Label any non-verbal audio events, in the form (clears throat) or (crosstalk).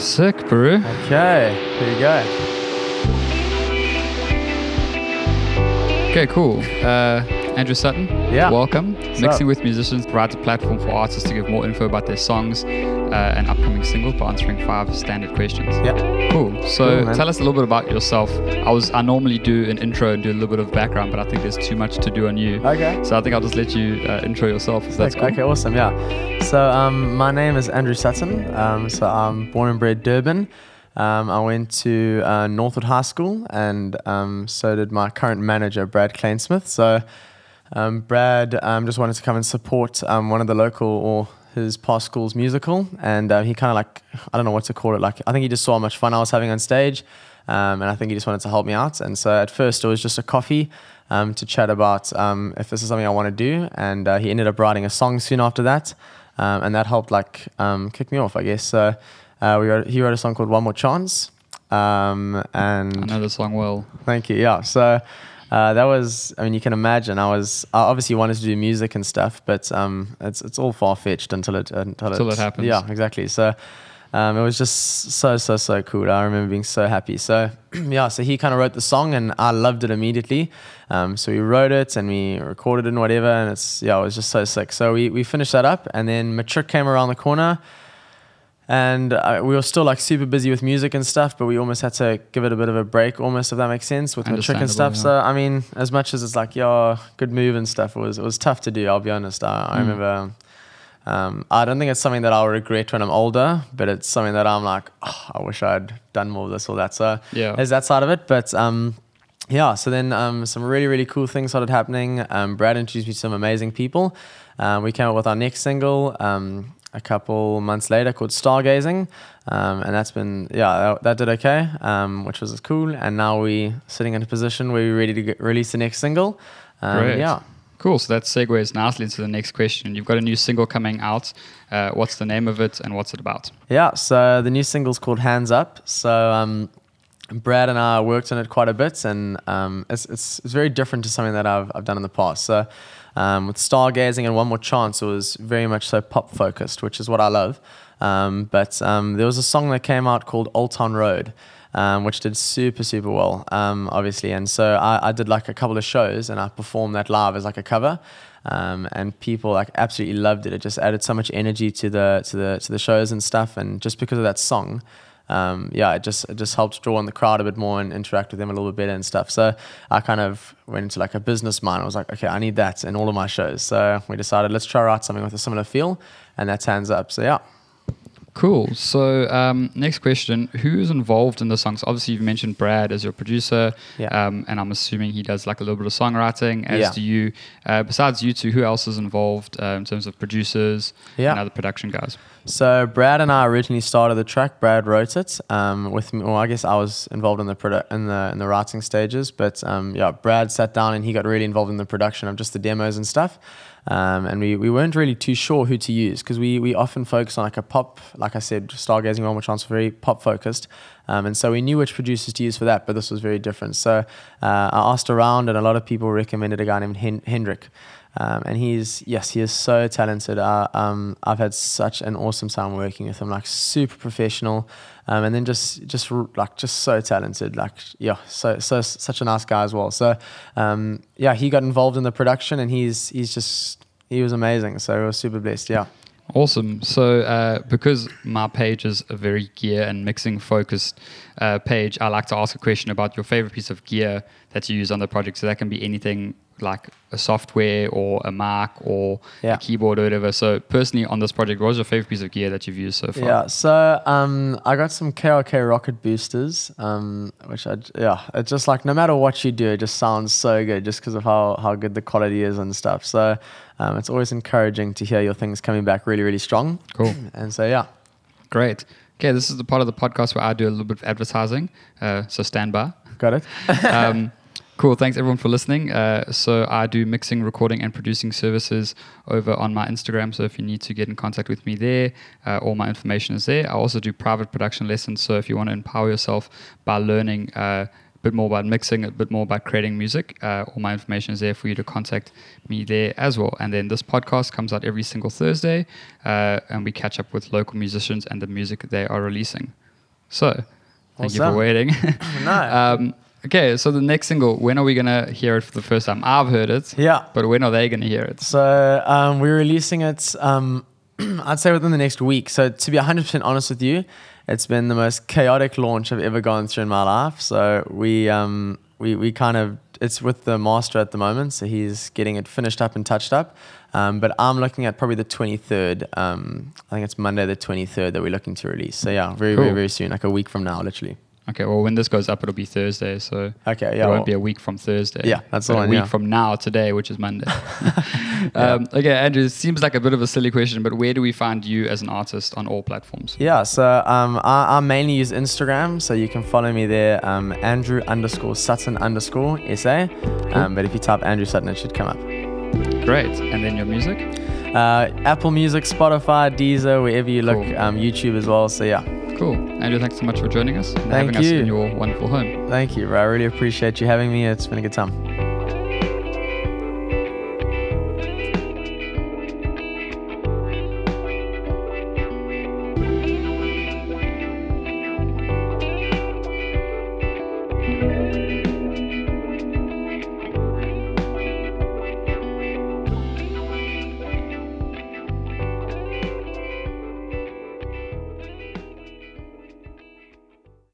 Sick, bro. Okay, here you go. Okay, cool. Uh, Andrew Sutton, Yeah. welcome. What's Mixing up? with Musicians provides a platform for artists to give more info about their songs uh, and upcoming singles by answering five standard questions. Yeah. Cool. So Cool, tell us a little bit about yourself. I was I normally do an intro and do a little bit of background, but I think there's too much to do on you. Okay. So I think I'll just let you uh, intro yourself. If that's okay, cool. okay, awesome. Yeah. So um, my name is Andrew Sutton. Um, so I'm born and bred Durban. Um, I went to uh, Northwood High School, and um, so did my current manager, Brad Klainsmith. So um, Brad um, just wanted to come and support um, one of the local or his past school's musical, and uh, he kind of like I don't know what to call it. Like I think he just saw how much fun I was having on stage, um, and I think he just wanted to help me out. And so at first it was just a coffee um, to chat about um, if this is something I want to do, and uh, he ended up writing a song soon after that, um, and that helped like um, kick me off, I guess. So uh, we wrote, he wrote a song called One More Chance, um, and I know the song well. Thank you. Yeah. So uh, that was. I mean, you can imagine. I was. I obviously wanted to do music and stuff, but um, it's it's all far fetched until it until, Until it happens. Yeah, exactly. So. Um, it was just so so so cool. I remember being so happy. So (clears throat) yeah, so he kind of wrote the song, and I loved it immediately. Um, so we wrote it and we recorded it and whatever, and it's yeah, it was just so sick. So we we finished that up, and then Matric came around the corner, and uh, we were still like super busy with music and stuff, but we almost had to give it a bit of a break, almost if that makes sense, with Matric and stuff. Understandable, So I mean, as much as it's like yeah, good move and stuff, it was it was tough to do. I'll be honest. I, I Mm. remember. Um, I don't think it's something that I'll regret when I'm older, but it's something that I'm like, oh, I wish I'd done more of this or that. So Yeah. there's that side of it. But um, yeah, so then um, some really, really cool things started happening. Um, Brad introduced me to some amazing people. Um, we came up with our next single um, a couple months later called Stargazing. Um, and that's been, yeah, that, that did okay, um, which was cool. And now we're sitting in a position where we're ready to get, release the next single. Um, Great. Yeah. Cool. So that segues nicely into the next question. You've got a new single coming out. Uh, what's the name of it and what's it about? Yeah, so the new single's called Hands Up. So um, Brad and I worked on it quite a bit, and um, it's, it's, it's very different to something that I've, I've done in the past. So um, with Stargazing and One More Chance, it was very much so pop focused, which is what I love. Um, but um, there was a song that came out called Old Town Road. Um, which did super super well, um, obviously, and so I, I did like a couple of shows and I performed that live as like a cover, um, and people like absolutely loved it. It just added so much energy to the to the to the shows and stuff, and just because of that song, um, yeah, it just it just helped draw in the crowd a bit more and interact with them a little bit better and stuff. So I kind of went into like a business mind. I was like, okay, I need that in all of my shows. So we decided let's try write something with a similar feel, and that's hands up. So yeah. Cool. So, um, next question: Who's involved in the songs? Obviously, you've mentioned Brad as your producer, Yeah. um, and I'm assuming he does like a little bit of songwriting. As Yeah. do you. Uh, besides you two, who else is involved uh, in terms of producers Yeah. and other production guys? So Brad and I originally started the track. Brad wrote it um, with me. Well, I guess I was involved in the produ- in the in the writing stages, but um, yeah, Brad sat down and he got really involved in the production of just the demos and stuff. Um, and we, we weren't really too sure who to use because we, we often focus on like a pop, like I said, Stargazing One More Chance, very pop focused. Um, and so we knew which producers to use for that, but this was very different. So uh, I asked around, and a lot of people recommended a guy named Hen- Hendrik. Um, and he's yes, he is so talented. Uh, um, I've had such an awesome time working with him. Like super professional, um, and then just just like just so talented. Like yeah, so so such a nice guy as well. So um, yeah, he got involved in the production, and he's he's just he was amazing. So we were super blessed. Yeah. Awesome. So, uh, because my page is a very gear and mixing focused uh, page, I like to ask a question about your favorite piece of gear that you use on the project. So that can be anything like a software or a Mac or Yeah. a keyboard or whatever. So, personally, on this project, what was your favorite piece of gear that you've used so far? Yeah, so um, I got some KRK Rokit boosters, um, which I yeah, it's just like no matter what you do, it just sounds so good just because of how how good the quality is and stuff. So um, it's always encouraging to hear your things coming back really really strong. Cool. (clears throat) And so yeah, Great. Okay, this is the part of the podcast where I do a little bit of advertising. Uh, so, stand by. got it. (laughs) cool. Thanks everyone for listening. Uh, so I do mixing, recording, and producing services over on my Instagram. So if you need to get in contact with me there, uh, all my information is there. I also do private production lessons. So if you want to empower yourself by learning. Uh, a bit more about mixing, a bit more about creating music. Uh, all my information is there for you to contact me there as well. And then this podcast comes out every single Thursday, uh, and we catch up with local musicians and the music they are releasing. So, thank you for waiting. (laughs) (laughs) No. um, okay, so the next single, when are we gonna hear it for the first time? I've heard it. Yeah. But when are they gonna hear it? So um, we're releasing it, um, (clears throat) I'd say within the next week. So to be 100% honest with you, it's been the most chaotic launch I've ever gone through in my life. So we, um, we, we kind of, it's with the master at the moment. So he's getting it finished up and touched up. Um, but I'm looking at probably the 23rd. Um, I think it's Monday the 23rd that we're looking to release. So yeah, very, very, very soon, like a week from now, literally. Okay, well, when this goes up, it'll be Thursday, so Okay, yeah, it yeah. won't well- be a week from Thursday. Yeah, that's one, A week yeah. from now, today, which is Monday. (laughs) (laughs) um, okay, Andrew, it seems like a bit of a silly question, but where do we find you as an artist on all platforms? Yeah, so um, I, I mainly use Instagram, so you can follow me there, um, Andrew underscore Sutton underscore SA. Um, but if you type Andrew Sutton, it should come up. Great. And then your music? Uh, Apple Music, Spotify, Deezer, wherever you look, Cool. um, YouTube as well. So yeah, Cool. Andrew, thanks so much for joining us and Thank having us in your wonderful home. thank you. I really appreciate you having me. It's been a good time.